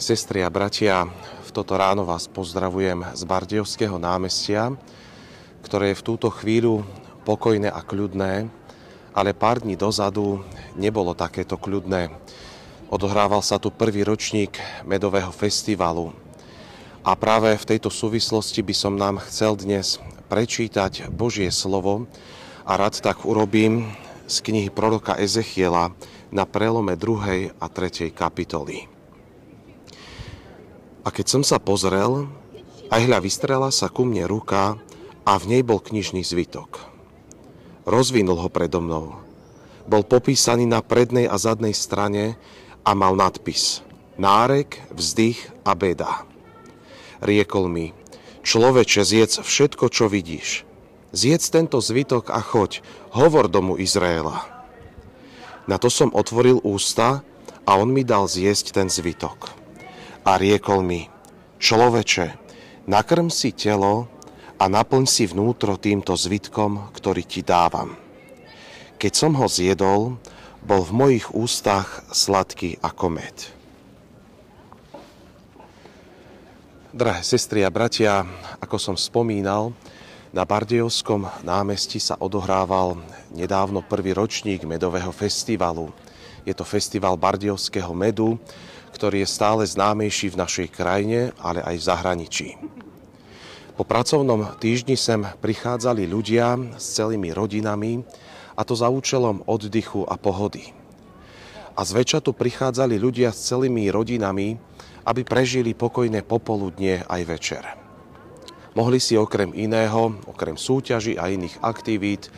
Drahé sestry a bratia, v toto ráno vás pozdravujem z Bardejovského námestia, ktoré je v túto chvíľu pokojné a kľudné, ale pár dní dozadu nebolo takéto kľudné. Odohrával sa tu prvý ročník medového festivalu. A práve v tejto súvislosti by som nám chcel dnes prečítať Božie slovo a rád tak urobím z knihy proroka Ezechiela na prelome 2. a 3. kapitoly. A keď som sa pozrel, aj hľa vystrela sa ku mne ruka a v nej bol knižný zvitok. Rozvinul ho predo mnou. Bol popísaný na prednej a zadnej strane a mal nadpis Nárek, vzdych a beda. Riekol mi, človeče, zjedz všetko, čo vidíš. Zjedz tento zvitok a choď, hovor domu Izraela. Na to som otvoril ústa a on mi dal zjesť ten zvitok a riekol mi, človeče, nakrm si telo a naplň si vnútro týmto zvitkom, ktorý ti dávam. Keď som ho zjedol, bol v mojich ústach sladký ako med. Drahé sestry a bratia, ako som spomínal, na Bardejovskom námestí sa odohrával nedávno prvý ročník medového festivalu. Je to festival Bardejovského medu, ktorý je stále známejší v našej krajine, ale aj v zahraničí. Po pracovnom týždni sem prichádzali ľudia s celými rodinami, a to za účelom oddychu a pohody. A zväčša tu prichádzali ľudia s celými rodinami, aby prežili pokojné popoludnie aj večer. Mohli si okrem iného, okrem súťaží a iných aktivít,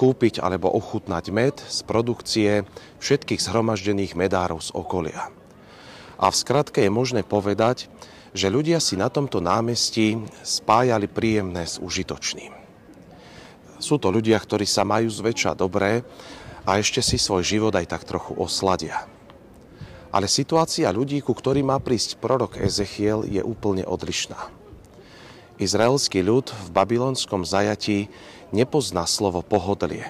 kúpiť alebo ochutnať med z produkcie všetkých zhromaždených medárov z okolia. A v skratke je možné povedať, že ľudia si na tomto námestí spájali príjemné s užitočným. Sú to ľudia, ktorí sa majú zväčša dobré a ešte si svoj život aj tak trochu osladia. Ale situácia ľudí, ku ktorým má prísť prorok Ezechiel, je úplne odlišná. Izraelský ľud v babylonskom zajatí nepozná slovo pohodlie.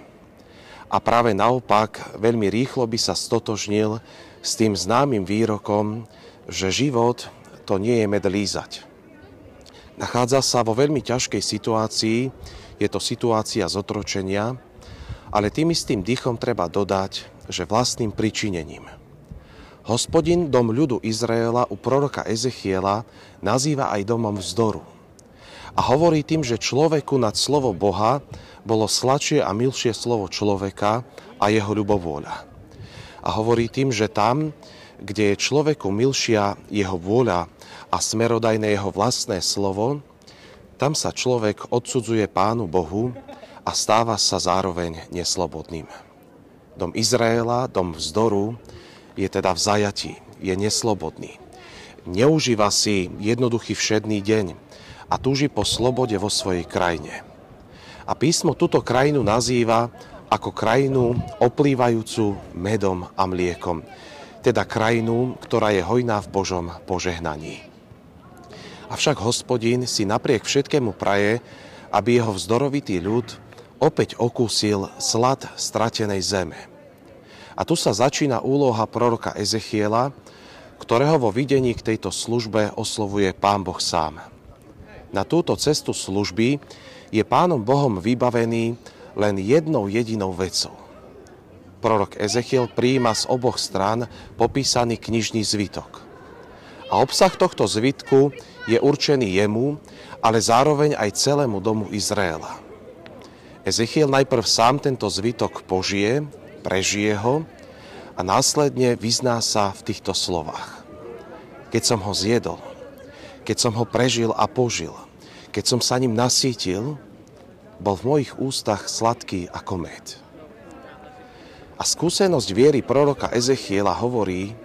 A práve naopak veľmi rýchlo by sa stotožnil s tým známym výrokom, že život to nie je med lízať. Nachádza sa vo veľmi ťažkej situácii, je to situácia zotročenia, ale tým istým dýchom treba dodať, že vlastným pričinením. Hospodin dom ľudu Izraela u proroka Ezechiela nazýva aj domom vzdoru. A hovorí tým, že človeku nad slovo Boha bolo sladšie a milšie slovo človeka a jeho ľubovôľa a hovorí tým, že tam, kde je človeku milšia jeho vôľa a smerodajné jeho vlastné slovo, tam sa človek odsudzuje Pánu Bohu a stáva sa zároveň neslobodným. Dom Izraela, dom vzdoru, je teda v zajati, je neslobodný. Neužíva si jednoduchý všedný deň a túži po slobode vo svojej krajine. A písmo túto krajinu nazýva ako krajinu oplývajúcu medom a mliekom, teda krajinu, ktorá je hojná v Božom požehnaní. Avšak hospodín si napriek všetkému praje, aby jeho vzdorovitý ľud opäť okúsil slad stratenej zeme. A tu sa začína úloha proroka Ezechiela, ktorého vo videní k tejto službe oslovuje Pán Boh sám. Na túto cestu služby je Pánom Bohom vybavený len jednou jedinou vecou. Prorok Ezechiel prijíma z oboch strán popísaný knižný zvitok. A obsah tohto zvitku je určený jemu, ale zároveň aj celému domu Izraela. Ezechiel najprv sám tento zvitok požije, prežije ho a následne vyzná sa v týchto slovách. Keď som ho zjedol, keď som ho prežil a požil, keď som sa ním nasítil, bol v mojich ústach sladký ako med. A skúsenosť viery proroka Ezechiela hovorí,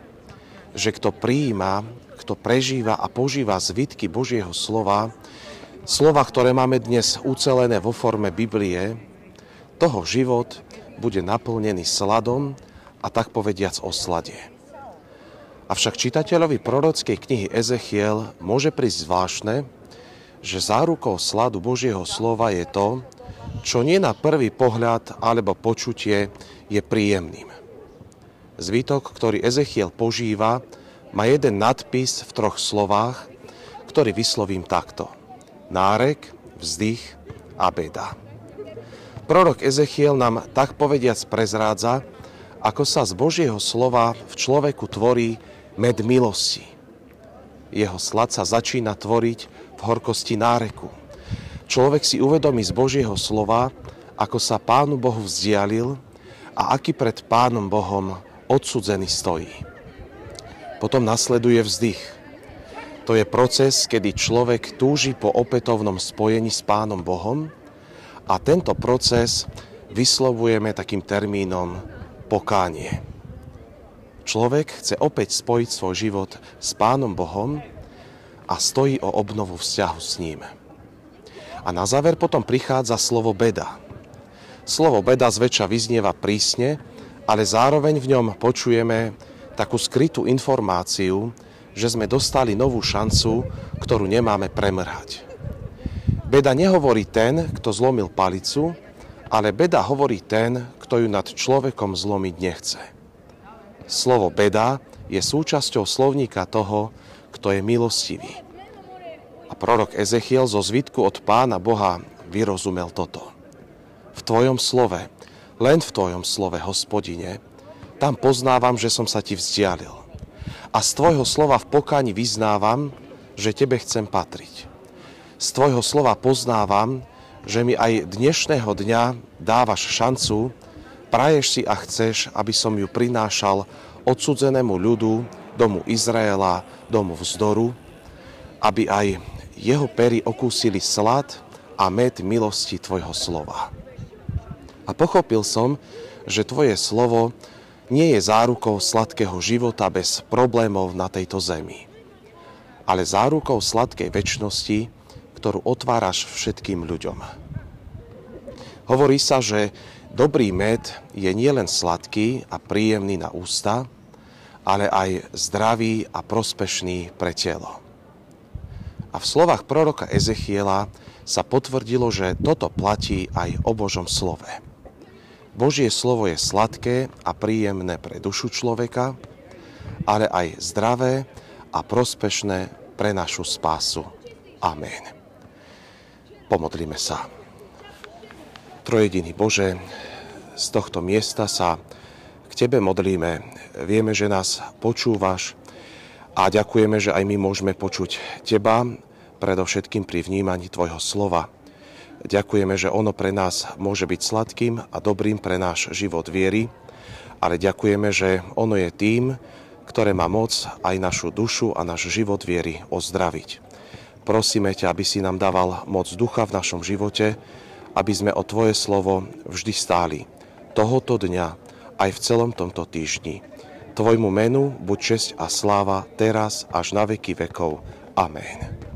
že kto prijíma, kto prežíva a požíva zvitky Božieho slova, slova, ktoré máme dnes ucelené vo forme Biblie, toho život bude naplnený sladom a tak povediac o slade. Avšak čitateľovi prorockej knihy Ezechiel môže prísť zvláštne, že zárukou sladu Božieho slova je to, čo nie na prvý pohľad alebo počutie je príjemným. Zvytok, ktorý Ezechiel požíva, má jeden nadpis v troch slovách, ktorý vyslovím takto. Nárek, vzdych a beda. Prorok Ezechiel nám tak povediac prezrádza, ako sa z Božieho slova v človeku tvorí med milosti. Jeho slad sa začína tvoriť horkosti náreku. Človek si uvedomí z Božieho slova, ako sa Pánu Bohu vzdialil a aký pred Pánom Bohom odsudzený stojí. Potom nasleduje vzdych. To je proces, kedy človek túži po opätovnom spojení s Pánom Bohom a tento proces vyslovujeme takým termínom pokánie. Človek chce opäť spojiť svoj život s Pánom Bohom a stojí o obnovu vzťahu s ním. A na záver potom prichádza slovo beda. Slovo beda zväčša vyznieva prísne, ale zároveň v ňom počujeme takú skrytú informáciu, že sme dostali novú šancu, ktorú nemáme premrhať. Beda nehovorí ten, kto zlomil palicu, ale beda hovorí ten, kto ju nad človekom zlomiť nechce. Slovo beda je súčasťou slovníka toho, kto je milostivý. A prorok Ezechiel zo zvitku od pána Boha vyrozumel toto. V tvojom slove, len v tvojom slove, hospodine, tam poznávam, že som sa ti vzdialil. A z tvojho slova v pokáni vyznávam, že tebe chcem patriť. Z tvojho slova poznávam, že mi aj dnešného dňa dávaš šancu, praješ si a chceš, aby som ju prinášal odsudzenému ľudu, domu Izraela, domu vzdoru, aby aj jeho pery okúsili slad a med milosti tvojho slova. A pochopil som, že tvoje slovo nie je zárukou sladkého života bez problémov na tejto zemi, ale zárukou sladkej väčšnosti, ktorú otváraš všetkým ľuďom. Hovorí sa, že dobrý med je nielen sladký a príjemný na ústa, ale aj zdravý a prospešný pre telo. A v slovách proroka Ezechiela sa potvrdilo, že toto platí aj o Božom slove. Božie slovo je sladké a príjemné pre dušu človeka, ale aj zdravé a prospešné pre našu spásu. Amen. Pomodlíme sa. Trojediný Bože, z tohto miesta sa k Tebe modlíme. Vieme, že nás počúvaš a ďakujeme, že aj my môžeme počuť Teba, predovšetkým pri vnímaní Tvojho slova. Ďakujeme, že ono pre nás môže byť sladkým a dobrým pre náš život viery, ale ďakujeme, že ono je tým, ktoré má moc aj našu dušu a náš život viery ozdraviť. Prosíme ťa, aby si nám dával moc ducha v našom živote, aby sme o Tvoje slovo vždy stáli. Tohoto dňa aj v celom tomto týždni. Tvojmu menu buď česť a sláva teraz až na veky vekov. Amen.